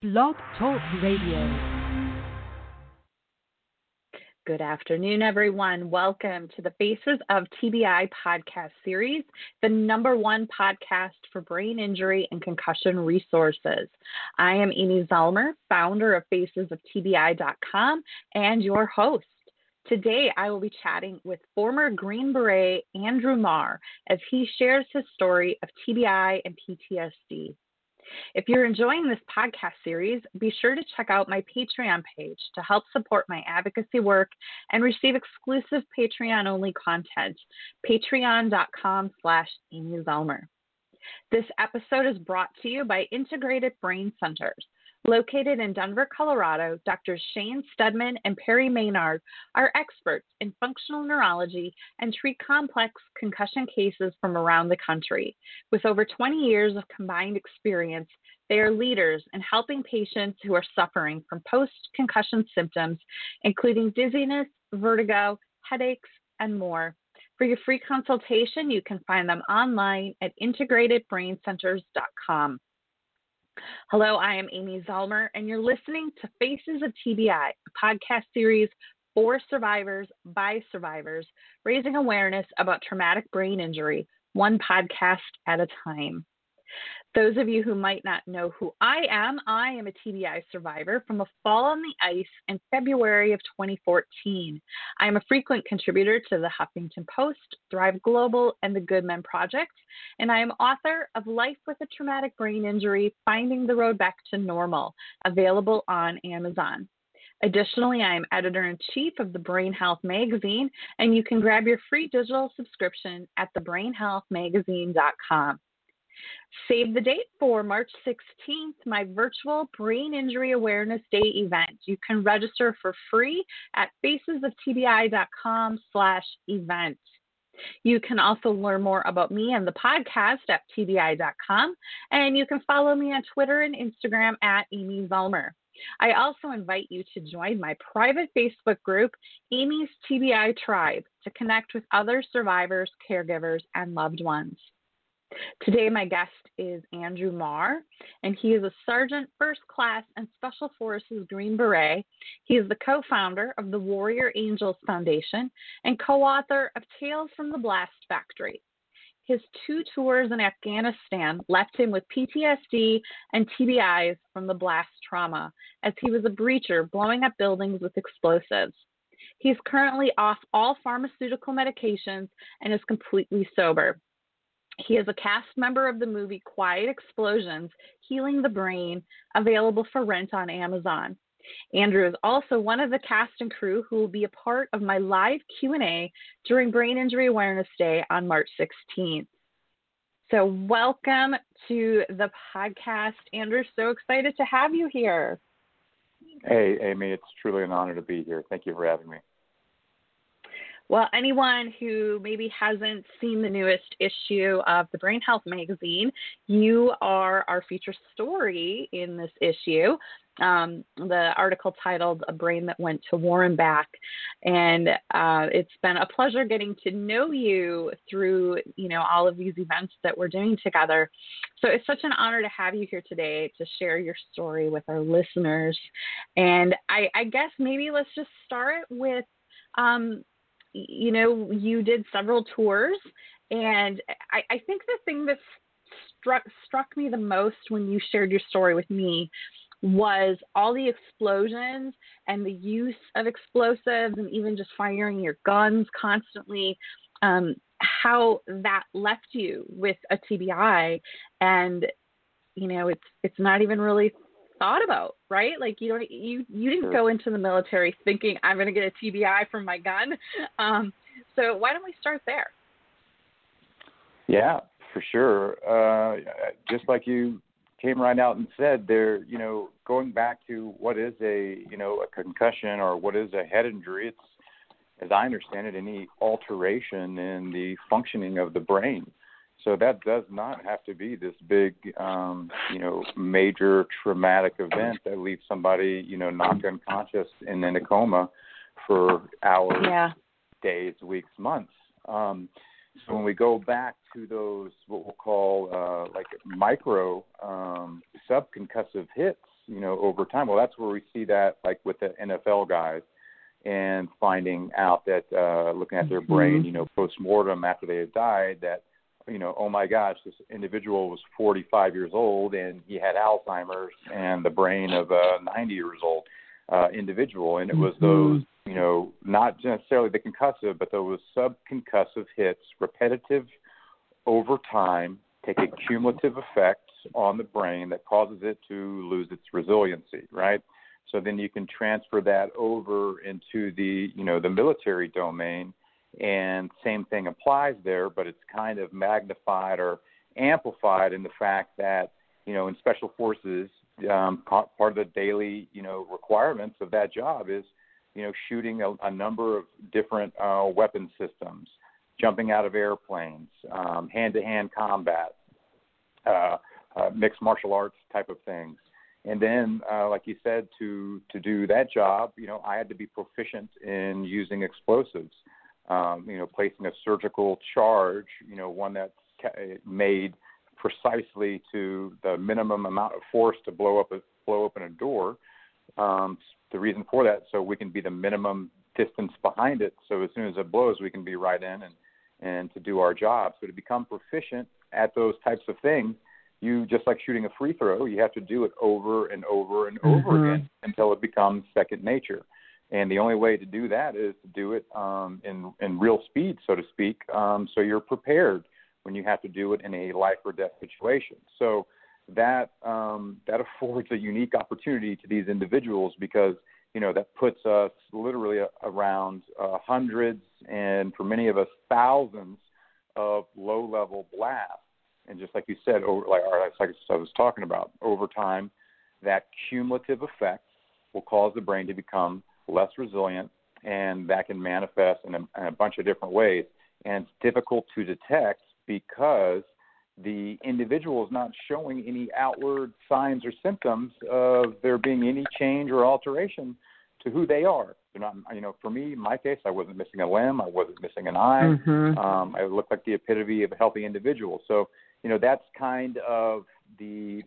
Blog Talk Radio. Good afternoon, everyone. Welcome to the Faces of TBI podcast series, the number one podcast for brain injury and concussion resources. I am Amy Zellmer, founder of FacesOfTBI.com and your host. Today, I will be chatting with former Green Beret Andrew Marr as he shares his story of TBI and PTSD. If you're enjoying this podcast series, be sure to check out my Patreon page to help support my advocacy work and receive exclusive Patreon-only content, patreon.com slash Amy Zellmer. This episode is brought to you by Integrated Brain Centers, Located in Denver, Colorado, Drs. Shane Steadman and Perry Maynard are experts in functional neurology and treat complex concussion cases from around the country. With over 20 years of combined experience, they are leaders in helping patients who are suffering from post concussion symptoms, including dizziness, vertigo, headaches, and more. For your free consultation, you can find them online at integratedbraincenters.com. Hello, I am Amy Zellmer, and you're listening to Faces of TBI, a podcast series for survivors by survivors, raising awareness about traumatic brain injury, one podcast at a time. Those of you who might not know who I am, I am a TBI survivor from a fall on the ice in February of 2014. I am a frequent contributor to the Huffington Post, Thrive Global, and the Good Men Project, and I am author of Life with a Traumatic Brain Injury Finding the Road Back to Normal, available on Amazon. Additionally, I am editor in chief of the Brain Health Magazine, and you can grab your free digital subscription at thebrainhealthmagazine.com. Save the date for March 16th, my virtual Brain Injury Awareness Day event. You can register for free at facesoftbi.com slash event. You can also learn more about me and the podcast at tbi.com, and you can follow me on Twitter and Instagram at Amy Zellmer. I also invite you to join my private Facebook group, Amy's TBI Tribe, to connect with other survivors, caregivers, and loved ones. Today, my guest is Andrew Marr, and he is a Sergeant First Class and Special Forces Green Beret. He is the co founder of the Warrior Angels Foundation and co author of Tales from the Blast Factory. His two tours in Afghanistan left him with PTSD and TBIs from the blast trauma, as he was a breacher blowing up buildings with explosives. He's currently off all pharmaceutical medications and is completely sober. He is a cast member of the movie Quiet Explosions, Healing the Brain, available for rent on Amazon. Andrew is also one of the cast and crew who will be a part of my live Q&A during Brain Injury Awareness Day on March 16th. So, welcome to the podcast. Andrew, so excited to have you here. Hey, Amy, it's truly an honor to be here. Thank you for having me. Well, anyone who maybe hasn't seen the newest issue of the Brain Health magazine, you are our feature story in this issue. Um, the article titled "A Brain That Went to War and Back," and uh, it's been a pleasure getting to know you through you know all of these events that we're doing together. So it's such an honor to have you here today to share your story with our listeners. And I, I guess maybe let's just start with um, you know, you did several tours, and I, I think the thing that struck struck me the most when you shared your story with me was all the explosions and the use of explosives and even just firing your guns constantly um, how that left you with a TBI and you know it's it's not even really thought about, right? Like you don't you you didn't go into the military thinking I'm going to get a TBI from my gun. Um, so why don't we start there? Yeah, for sure. Uh, just like you came right out and said, there, you know, going back to what is a you know a concussion or what is a head injury, it's as I understand it, any alteration in the functioning of the brain. So that does not have to be this big, um, you know, major traumatic event that leaves somebody, you know, knocked unconscious and in a coma for hours, yeah. days, weeks, months. Um, so when we go back to those what we'll call uh, like micro um, subconcussive hits, you know, over time. Well, that's where we see that, like with the NFL guys, and finding out that uh, looking at their mm-hmm. brain, you know, post mortem after they had died, that you know, oh my gosh, this individual was 45 years old and he had Alzheimer's and the brain of a 90 years old uh, individual, and it was mm-hmm. those, you know, not necessarily the concussive, but those subconcussive hits, repetitive over time, take a cumulative effect on the brain that causes it to lose its resiliency, right? So then you can transfer that over into the, you know, the military domain, and same thing applies there, but it's kind of magnified or amplified in the fact that, you know, in special forces, um, part of the daily, you know, requirements of that job is, you know, shooting a, a number of different uh, weapon systems, jumping out of airplanes, um, hand-to-hand combat, uh, uh, mixed martial arts type of things. And then, uh, like you said, to to do that job, you know, I had to be proficient in using explosives. Um, you know, placing a surgical charge, you know, one that's made precisely to the minimum amount of force to blow up a blow open a door. Um, the reason for that, so we can be the minimum distance behind it. So as soon as it blows, we can be right in and and to do our job. So to become proficient at those types of things, you just like shooting a free throw, you have to do it over and over and over mm-hmm. again until it becomes second nature. And the only way to do that is to do it um, in in real speed, so to speak, um, so you're prepared when you have to do it in a life or death situation. So that um, that affords a unique opportunity to these individuals because you know that puts us literally around uh, hundreds and for many of us thousands of low level blasts. And just like you said, over like, like I was talking about, over time, that cumulative effect will cause the brain to become less resilient, and that can manifest in a, in a bunch of different ways. And it's difficult to detect because the individual is not showing any outward signs or symptoms of there being any change or alteration to who they are. They're not, you know, for me, in my case, I wasn't missing a limb, I wasn't missing an eye. Mm-hmm. Um, I looked like the epitome of a healthy individual. So, you know, that's kind of the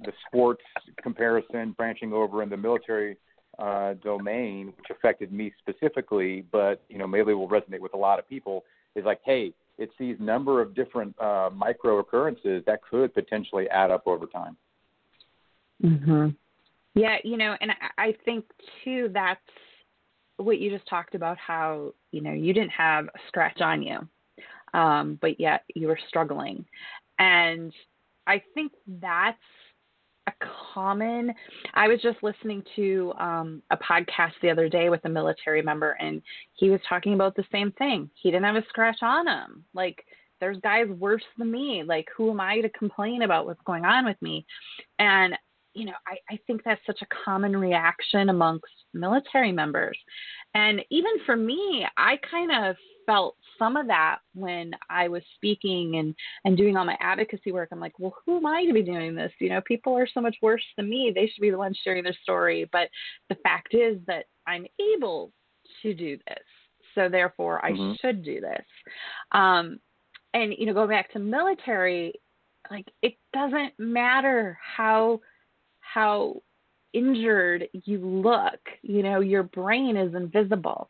the sports comparison branching over in the military uh, domain, which affected me specifically, but you know, maybe will resonate with a lot of people. Is like, hey, it's these number of different uh, micro occurrences that could potentially add up over time. Mm-hmm. Yeah, you know, and I think too that's what you just talked about how, you know, you didn't have a scratch on you. Um, but yet you were struggling. And I think that's a common i was just listening to um, a podcast the other day with a military member and he was talking about the same thing. He didn't have a scratch on him. Like there's guys worse than me. Like who am i to complain about what's going on with me? And you know i, I think that's such a common reaction amongst military members and even for me i kind of felt some of that when I was speaking and and doing all my advocacy work. I'm like, well, who am I to be doing this? You know, people are so much worse than me. They should be the ones sharing their story. But the fact is that I'm able to do this, so therefore I mm-hmm. should do this. Um, and you know, going back to military, like it doesn't matter how how injured you look. You know, your brain is invisible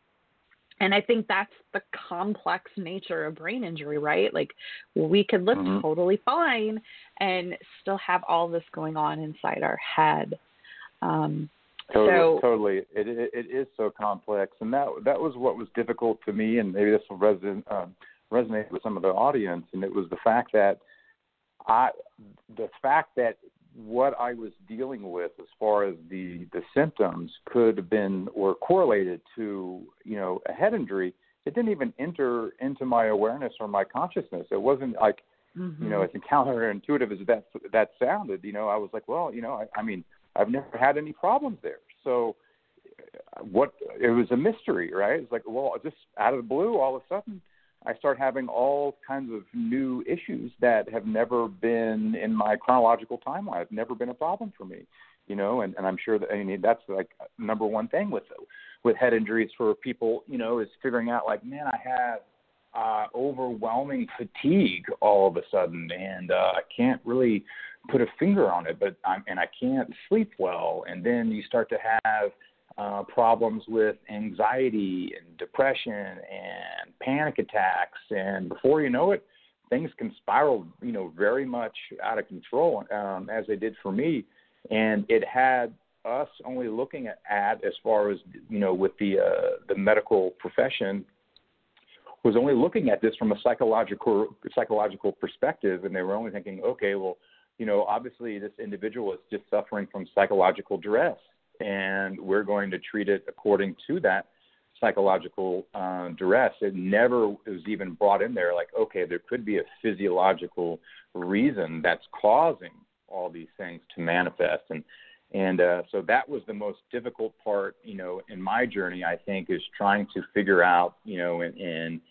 and I think that's the complex nature of brain injury, right? Like we could look mm-hmm. totally fine and still have all this going on inside our head. Um, totally, so, totally, it, it, it is so complex, and that that was what was difficult to me, and maybe this will resonate um, resonate with some of the audience, and it was the fact that I, the fact that what I was dealing with as far as the the symptoms could have been or correlated to you know a head injury. It didn't even enter into my awareness or my consciousness. It wasn't like mm-hmm. you know as counterintuitive as that that sounded. You know, I was like, well, you know, I, I mean, I've never had any problems there. So what it was a mystery, right? It's like, well, just out of the blue, all of a sudden I start having all kinds of new issues that have never been in my chronological timeline. Have never been a problem for me, you know. And, and I'm sure that I mean that's like number one thing with with head injuries for people, you know, is figuring out like, man, I have uh, overwhelming fatigue all of a sudden, and uh, I can't really put a finger on it, but I'm, and I can't sleep well. And then you start to have uh, problems with anxiety and depression and panic attacks, and before you know it, things can spiral, you know, very much out of control, um, as they did for me. And it had us only looking at, at as far as you know with the uh, the medical profession was only looking at this from a psychological psychological perspective, and they were only thinking, okay, well, you know, obviously this individual is just suffering from psychological duress, and we're going to treat it according to that psychological uh, duress. It never was even brought in there like, okay, there could be a physiological reason that's causing all these things to manifest, and and uh, so that was the most difficult part, you know, in my journey. I think is trying to figure out, you know, and, and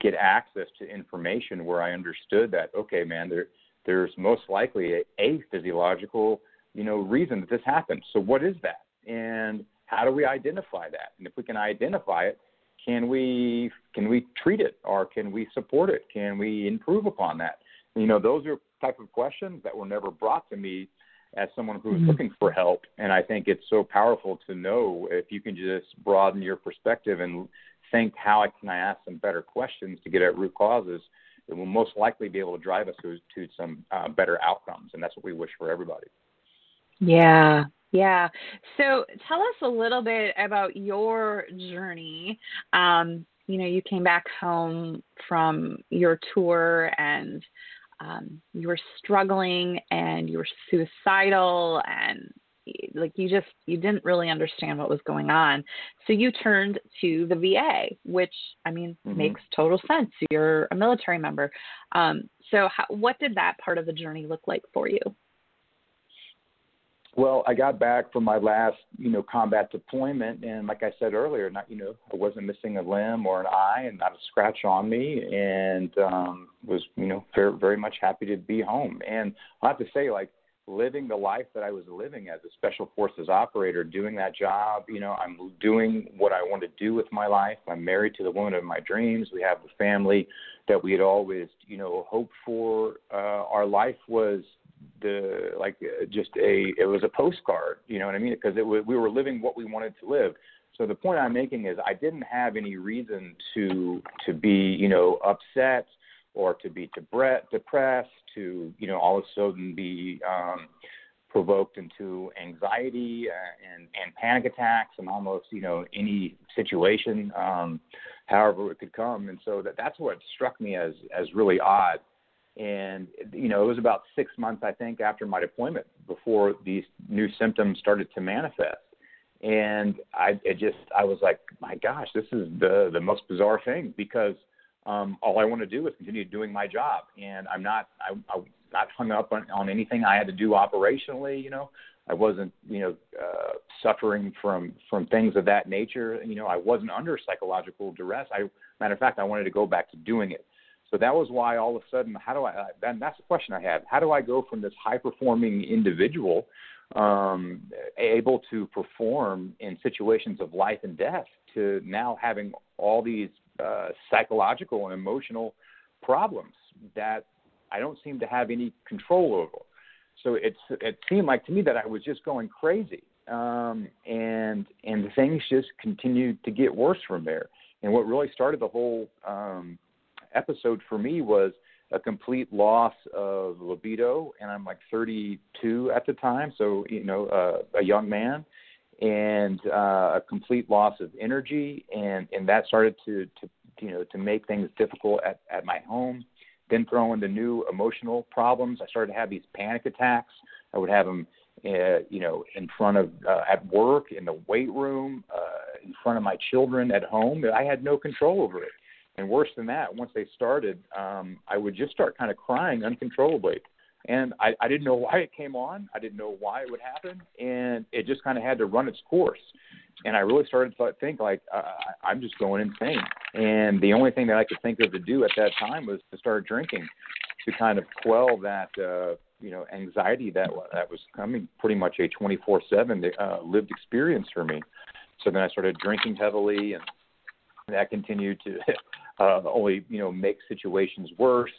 get access to information where I understood that, okay, man, there there's most likely a, a physiological, you know, reason that this happened. So what is that? And how do we identify that? And if we can identify it, can we can we treat it or can we support it? Can we improve upon that? You know, those are type of questions that were never brought to me as someone who's mm-hmm. looking for help. And I think it's so powerful to know if you can just broaden your perspective and think how can I ask some better questions to get at root causes. It will most likely be able to drive us to, to some uh, better outcomes, and that's what we wish for everybody. Yeah, yeah. So tell us a little bit about your journey. Um, you know, you came back home from your tour and um, you were struggling and you were suicidal and like you just you didn't really understand what was going on so you turned to the va which i mean mm-hmm. makes total sense you're a military member um, so how, what did that part of the journey look like for you well, I got back from my last, you know, combat deployment, and like I said earlier, not, you know, I wasn't missing a limb or an eye, and not a scratch on me, and um, was, you know, very, very much happy to be home. And I have to say, like, living the life that I was living as a special forces operator, doing that job, you know, I'm doing what I want to do with my life. I'm married to the woman of my dreams. We have the family that we had always, you know, hoped for. Uh, our life was the like just a it was a postcard you know what i mean? Because it was, we were living what we wanted to live. So the point i'm making is i didn't have any reason to to be you know upset or to be depressed to you know all of a sudden be um provoked into anxiety uh, and and panic attacks and almost you know any situation um however it could come. And so that that's what struck me as as really odd and you know it was about six months i think after my deployment before these new symptoms started to manifest. And i it just i was like my gosh this is the the most bizarre thing because um all i want to do is continue doing my job. And i'm not i i'm not hung up on, on anything i had to do operationally you know. I wasn't you know uh suffering from from things of that nature. You know i wasn't under psychological duress. I matter of fact i wanted to go back to doing it so that was why all of a sudden, how do I? Then that's the question I had. How do I go from this high performing individual, um, able to perform in situations of life and death, to now having all these uh, psychological and emotional problems that I don't seem to have any control over. So it's it seemed like to me that I was just going crazy, um, and and the things just continued to get worse from there. And what really started the whole um, episode for me was a complete loss of libido, and I'm like 32 at the time, so you know, uh, a young man, and uh, a complete loss of energy, and and that started to to you know to make things difficult at at my home. Then throw in the new emotional problems. I started to have these panic attacks. I would have them, uh, you know, in front of uh, at work, in the weight room, uh, in front of my children at home. I had no control over it and worse than that, once they started, um, I would just start kind of crying uncontrollably. And I, I didn't know why it came on. I didn't know why it would happen, and it just kind of had to run its course. And I really started to think like uh, I'm just going insane. And the only thing that I could think of to do at that time was to start drinking, to kind of quell that uh, you know anxiety that that was coming pretty much a 24/7 uh, lived experience for me. So then I started drinking heavily, and that continued to uh, only you know make situations worse.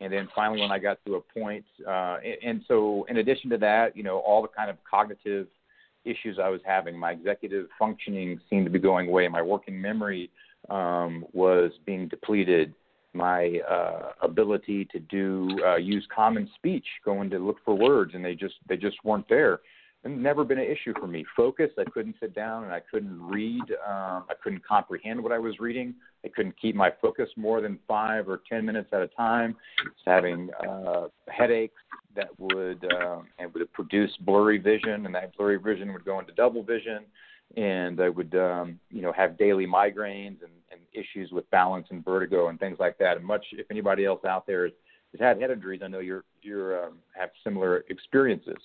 and then finally when I got to a point, uh, and, and so in addition to that, you know, all the kind of cognitive issues I was having, my executive functioning seemed to be going away, my working memory um, was being depleted, my uh, ability to do uh, use common speech, going to look for words, and they just they just weren't there And never been an issue for me. Focus, I couldn't sit down and I couldn't read. Um, I couldn't comprehend what I was reading. I couldn't keep my focus more than five or ten minutes at a time. having uh, headaches that would uh, and would produce blurry vision, and that blurry vision would go into double vision, and I would um, you know have daily migraines and, and issues with balance and vertigo and things like that. And much, if anybody else out there has had head injuries, I know you're you're um, have similar experiences.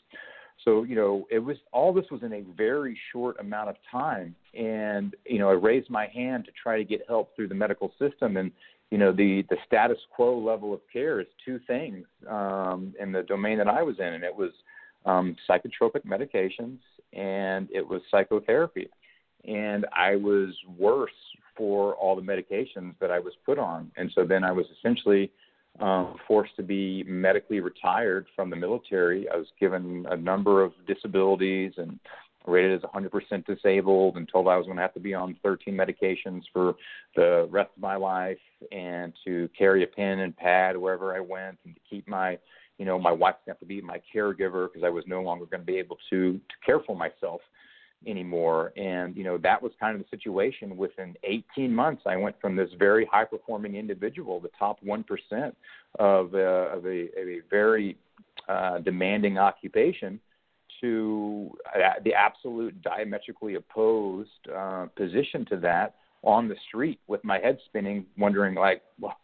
So, you know, it was all this was in a very short amount of time. And, you know, I raised my hand to try to get help through the medical system. And, you know, the, the status quo level of care is two things um, in the domain that I was in. And it was um, psychotropic medications and it was psychotherapy. And I was worse for all the medications that I was put on. And so then I was essentially um, forced to be medically retired from the military. I was given a number of disabilities and rated as 100% disabled and told I was going to have to be on 13 medications for the rest of my life and to carry a pen and pad wherever I went and to keep my, you know, my wife going to have to be my caregiver because I was no longer going to be able to to care for myself anymore. And you know that was kind of the situation. Within 18 months, I went from this very high performing individual, the top one percent of, uh, of a, a very uh, demanding occupation, to uh, the absolute diametrically opposed uh, position to that on the street with my head spinning, wondering like, well,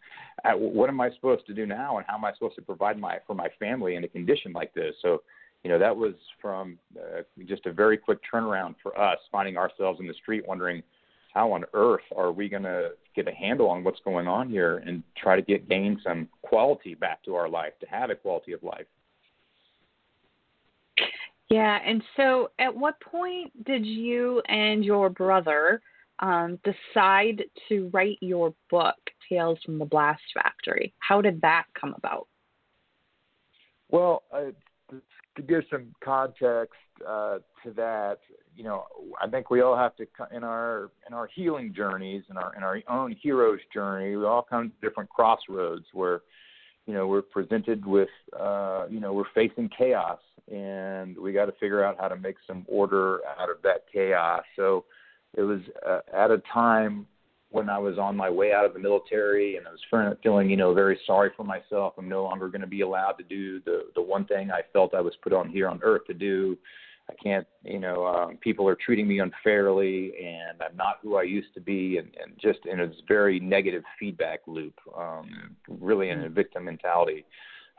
uh, what am I supposed to do now, and how am I supposed to provide my for my family in a condition like this? So you know, that was from uh, just a very quick turnaround for us, finding ourselves in the street wondering how on earth are we going to get a handle on what's going on here and try to get gain some quality back to our life, to have a quality of life. Yeah, and so at what point did you and your brother um, decide to write your book, Tales from the Blast Factory? How did that come about? Well, uh, to give some context uh, to that, you know, I think we all have to in our in our healing journeys in our in our own hero's journey, we all come to different crossroads where, you know, we're presented with, uh, you know, we're facing chaos, and we got to figure out how to make some order out of that chaos. So, it was uh, at a time when I was on my way out of the military and I was feeling, you know, very sorry for myself. I'm no longer going to be allowed to do the the one thing I felt I was put on here on earth to do. I can't, you know, um, people are treating me unfairly, and I'm not who I used to be, and, and just in a very negative feedback loop, um, really in a victim mentality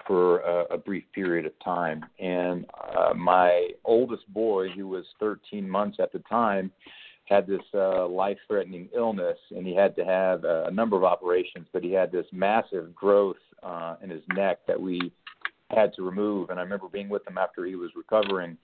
for a, a brief period of time. And uh, my oldest boy, who was 13 months at the time, had this uh, life-threatening illness, and he had to have a number of operations. But he had this massive growth uh, in his neck that we had to remove. And I remember being with him after he was recovering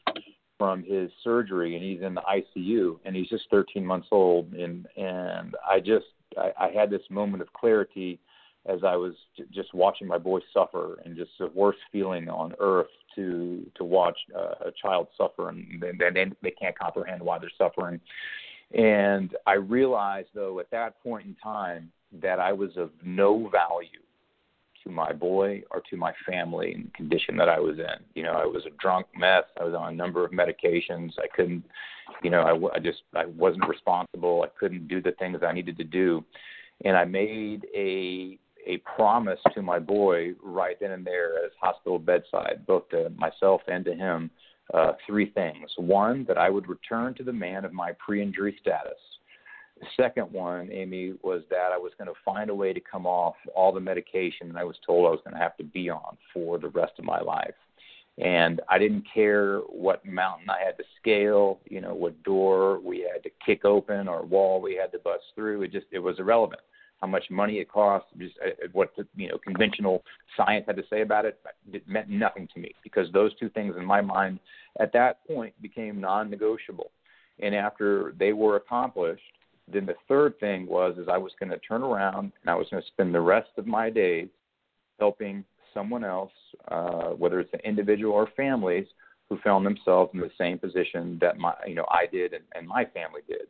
from his surgery, and he's in the ICU, and he's just 13 months old. And and I just I, I had this moment of clarity as I was j- just watching my boy suffer, and just the worst feeling on earth to to watch uh, a child suffer, and then they, they can't comprehend why they're suffering. And I realized, though, at that point in time, that I was of no value to my boy or to my family in the condition that I was in. You know, I was a drunk mess. I was on a number of medications. I couldn't, you know, I, I just I wasn't responsible. I couldn't do the things I needed to do, and I made a a promise to my boy right then and there as hospital bedside, both to myself and to him, uh, three things. One, that I would return to the man of my pre injury status. The second one, Amy, was that I was going to find a way to come off all the medication that I was told I was going to have to be on for the rest of my life. And I didn't care what mountain I had to scale, you know, what door we had to kick open or wall we had to bust through. It just it was irrelevant how much money it cost, just uh, uh, what the, you know conventional science had to say about it, it meant nothing to me because those two things in my mind at that point became non-negotiable. And after they were accomplished, then the third thing was is I was going to turn around and I was going to spend the rest of my days helping someone else, uh, whether it's an individual or families, who found themselves in the same position that my, you know, I did and, and my family did.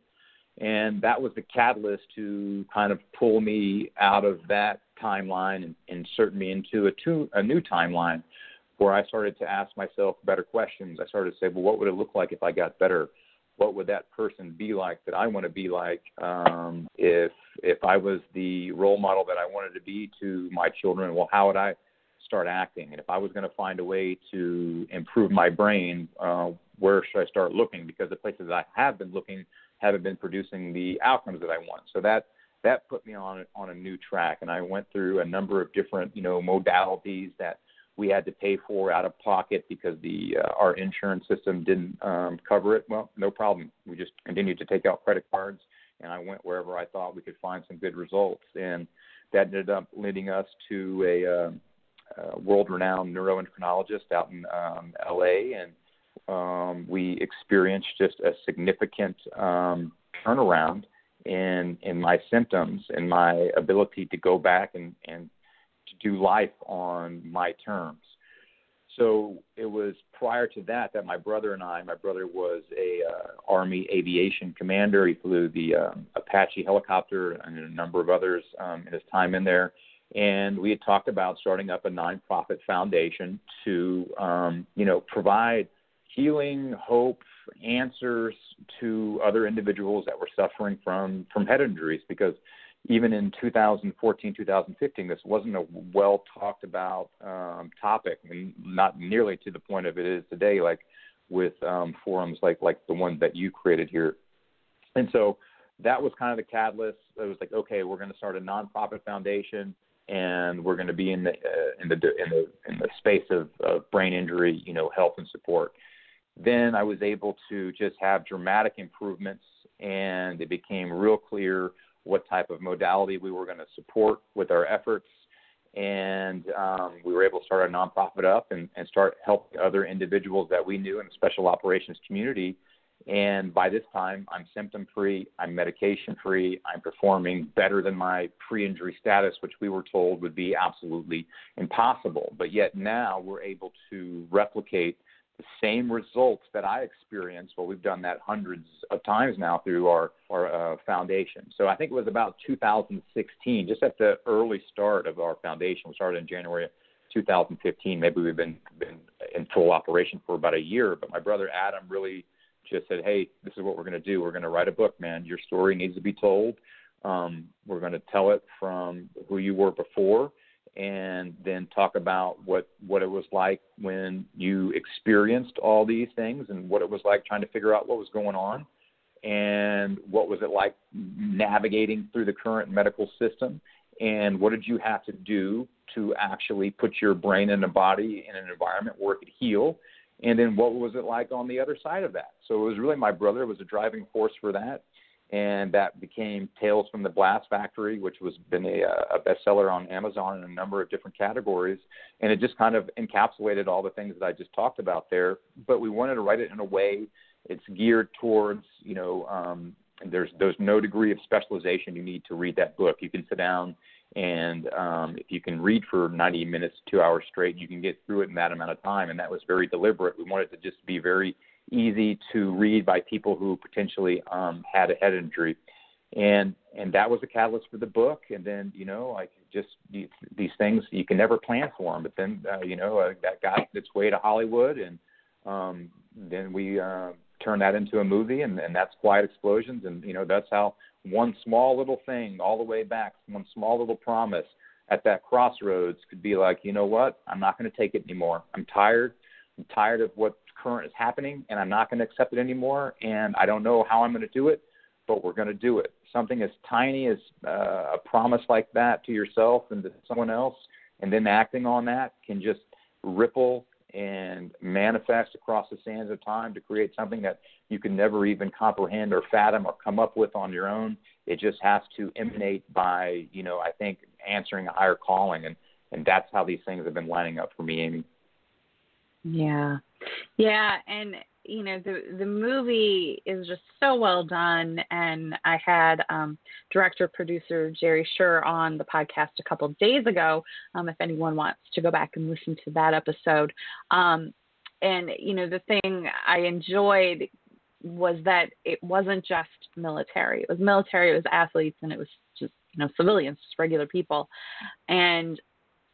And that was the catalyst to kind of pull me out of that timeline and insert me into a, two, a new timeline where I started to ask myself better questions. I started to say, well, what would it look like if I got better? What would that person be like that I want to be like um, if if I was the role model that I wanted to be to my children? Well, how would I start acting? And if I was going to find a way to improve my brain, uh, where should I start looking? Because the places I have been looking haven't been producing the outcomes that I want. So that that put me on on a new track, and I went through a number of different you know modalities that we had to pay for out of pocket because the uh, our insurance system didn't um, cover it. Well, no problem. We just continued to take out credit cards, and I went wherever I thought we could find some good results, and that ended up leading us to a uh, uh, world-renowned neuroendocrinologist out in um, LA, and um, we experienced just a significant um, turnaround in in my symptoms and my ability to go back and and to do life on my terms. So it was prior to that that my brother and I, my brother was a uh, Army aviation commander. He flew the um, Apache helicopter and a number of others um, in his time in there. And we had talked about starting up a nonprofit foundation to, um, you know, provide healing, hope, answers to other individuals that were suffering from from head injuries because even in 2014, 2015, this wasn't a well talked about um, topic, and not nearly to the point of it is today, like with um, forums like like the one that you created here. And so that was kind of the catalyst. It was like, okay, we're going to start a nonprofit foundation, and we're going to be in the uh, in the in the in the space of, of brain injury, you know, health and support. Then I was able to just have dramatic improvements, and it became real clear what type of modality we were going to support with our efforts. And um, we were able to start our nonprofit up and, and start helping other individuals that we knew in the special operations community. And by this time, I'm symptom free, I'm medication free, I'm performing better than my pre injury status, which we were told would be absolutely impossible. But yet now we're able to replicate the same results that I experienced. Well, we've done that hundreds of times now through our our uh, foundation. So I think it was about 2016, just at the early start of our foundation. We started in January 2015. Maybe we've been been in full operation for about a year. But my brother Adam really just said, "Hey, this is what we're going to do. We're going to write a book, man. Your story needs to be told. Um, we're going to tell it from who you were before." And then talk about what what it was like when you experienced all these things and what it was like trying to figure out what was going on and what was it like navigating through the current medical system and what did you have to do to actually put your brain and a body in an environment where it could heal? And then what was it like on the other side of that? So it was really my brother was a driving force for that and that became Tales from the Blast Factory, which was been a, a bestseller on Amazon in a number of different categories, and it just kind of encapsulated all the things that I just talked about there. But we wanted to write it in a way it's geared towards, you know, um, there's there's no degree of specialization you need to read that book. You can sit down and um, if you can read for 90 minutes, two hours straight, you can get through it in that amount of time. And that was very deliberate. We wanted to just be very easy to read by people who potentially um, had a head injury, and and that was a catalyst for the book. And then you know, like just these, these things you can never plan for them, but then uh, you know uh, that got its way to Hollywood, and um, then we uh, turned that into a movie, and, and that's Quiet Explosions, and you know that's how one small little thing all the way back, one small little promise at that crossroads could be like, you know what, I'm not going to take it anymore. I'm tired. I'm tired of what current is happening, and I'm not going to accept it anymore. And I don't know how I'm going to do it, but we're going to do it. Something as tiny as uh, a promise like that to yourself and to someone else, and then acting on that can just ripple and manifest across the sands of time to create something that you can never even comprehend or fathom or come up with on your own. It just has to emanate by, you know, I think answering a higher calling, and and that's how these things have been lining up for me, Amy. Yeah. Yeah, and you know the the movie is just so well done and i had um, director producer Jerri Sher on the podcast a couple days ago um, if anyone wants to go back and listen to that episode. Um, and you know the thing i enjoyed was that it wasn't just military. It was military it was athletes and it was just you know civilians just regular people. And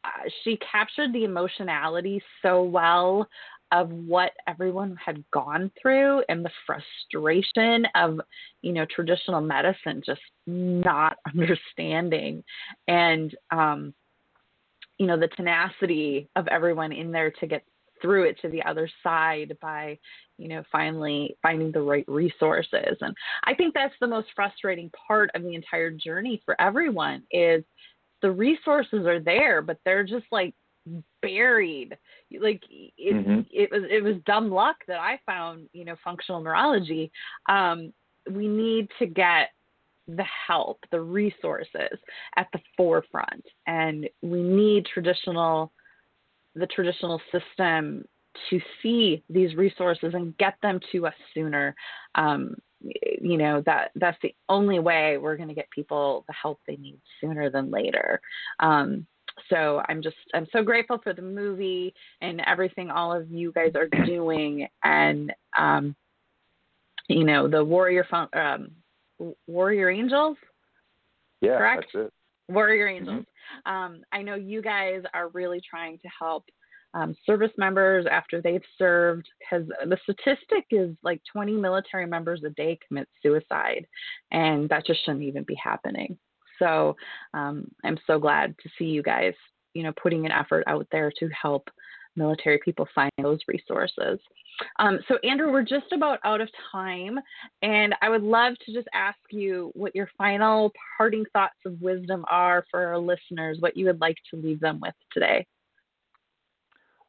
uh, she captured the emotionality so well of what everyone had gone through and the frustration of you know traditional medicine just not understanding. And um you know the tenacity of everyone in there to get through it to the other side by you know finally finding the right resources. And i think that's the most frustrating part of the entire journey for everyone is the resources are there but they're just like buried. Like it, mm-hmm. it was it was dumb luck that I found you know functional neurology. Um, we need to get the help, the resources at the forefront, and we need traditional the traditional system to see these resources and get them to us sooner. Um, you know that that's the only way we're going to get people the help they need sooner than later. Um, so I'm just I'm so grateful for the movie and everything all of you guys are doing. And um you know the warrior fun, um warrior angels? Yeah correct? that's it. Warrior angels. Mm-hmm. um I know you guys are really trying to help um, service members after they've served because the statistic is like 20 military members a day commit suicide and that just shouldn't even be happening so um, I'm so glad to see you guys, you know, putting an effort out there to help military people find those resources. Um, so, Andrew, we're just about out of time, and I would love to just ask you what your final parting thoughts of wisdom are for our listeners, what you would like to leave them with today.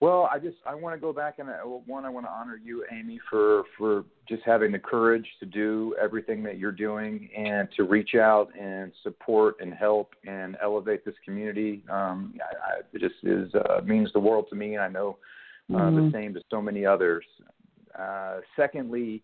Well, I just I want to go back and uh, one I want to honor you, Amy, for for just having the courage to do everything that you're doing and to reach out and support and help and elevate this community. Um, I, I, it just is uh, means the world to me, and I know uh, mm-hmm. the same to so many others. Uh, secondly,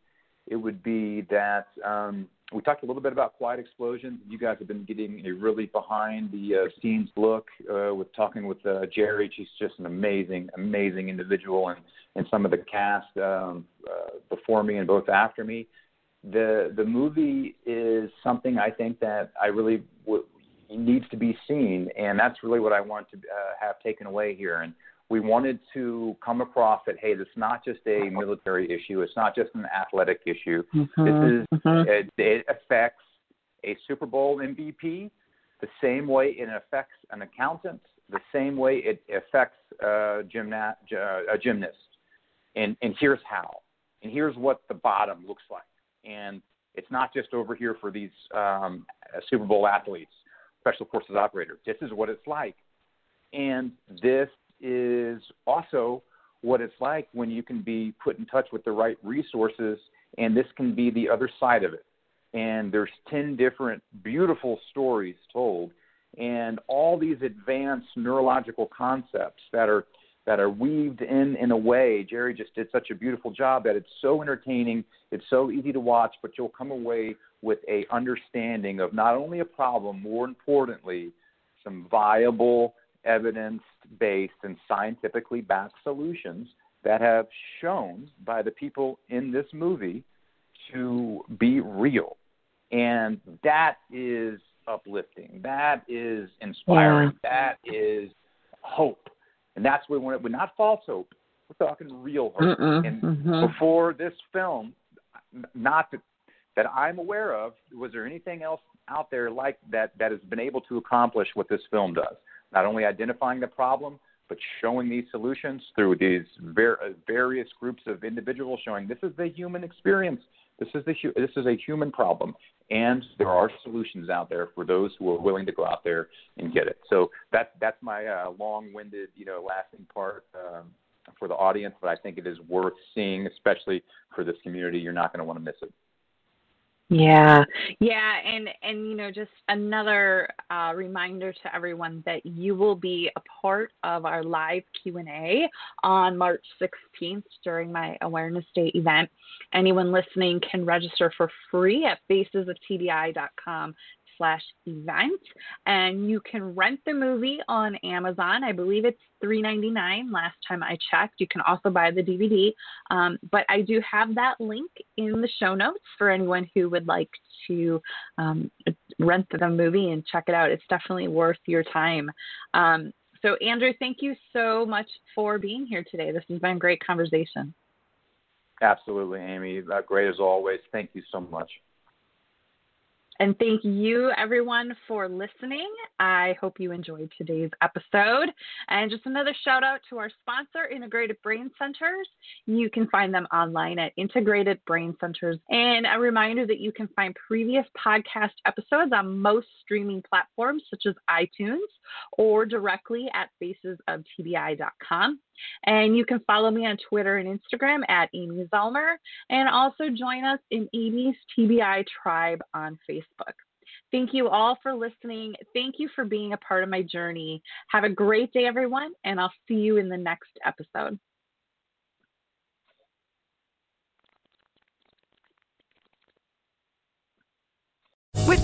it would be that um, we talked a little bit about Quiet Explosion. You guys have been getting a really behind the uh, scenes look uh, with talking with uh, Jerri. She's just an amazing, amazing individual, and and some of the cast um, uh, before me and both after me. The the movie is something I think that I really w- needs to be seen, and that's really what I want to uh, have taken away here. And we wanted to come across that hey, this is not just a military issue. It's not just an athletic issue. Mm-hmm, this is mm-hmm. it, it affects a Super Bowl MVP the same way it affects an accountant, the same way it affects a, gymna- a gymnast. And and here's how. And here's what the bottom looks like. And it's not just over here for these um, Super Bowl athletes, special forces operators. This is what it's like. And this is also what it's like when you can be put in touch with the right resources, and this can be the other side of it. And there's 10 different beautiful stories told, and all these advanced neurological concepts that are that are weaved in in a way. Jerri just did such a beautiful job that it's so entertaining, it's so easy to watch, but you'll come away with a understanding of not only a problem, more importantly, some viable evidence based and scientifically backed solutions that have shown by the people in this movie to be real. And that is uplifting. That is inspiring. Yeah. That is hope. And that's what we want. We're not false hope. We're talking real hope. Mm-mm. And mm-hmm. before this film, not that, that I'm aware of, was there anything else out there like that that has been able to accomplish what this film does? Not only identifying the problem, but showing these solutions through these ver- various groups of individuals, showing this is the human experience. This is the hu- this is a human problem, and there are solutions out there for those who are willing to go out there and get it. So that's that's my uh, long-winded, you know, lasting part um, for the audience, but I think it is worth seeing, especially for this community. You're not going to want to miss it. Yeah, yeah, and and you know, just another uh, reminder to everyone that you will be a part of our live Q and A on March 16th during my Awareness Day event. Anyone listening can register for free at facesoftbi.com slash event and you can rent the movie on amazon. I believe it's $3.99 last time i checked. You can also buy the dvd um, but i do have that link in the show notes for anyone who would like to um, rent the movie and check it out. It's definitely worth your time. Um, so andrew thank you so much for being here today. This has been a great conversation. Absolutely amy. Uh, great as always. Thank you so much and thank you, everyone, for listening. I hope you enjoyed today's episode. And just another shout out to our sponsor, Integrated Brain Centers. You can find them online at Integrated Brain Centers. And a reminder that you can find previous podcast episodes on most streaming platforms, such as iTunes, or directly at facesoftbi.com. And you can follow me on Twitter and Instagram at Amy Zellmer, and also join us in Amy's TBI Tribe on Facebook. Thank you all for listening. Thank you for being a part of my journey. Have a great day, everyone, and I'll see you in the next episode.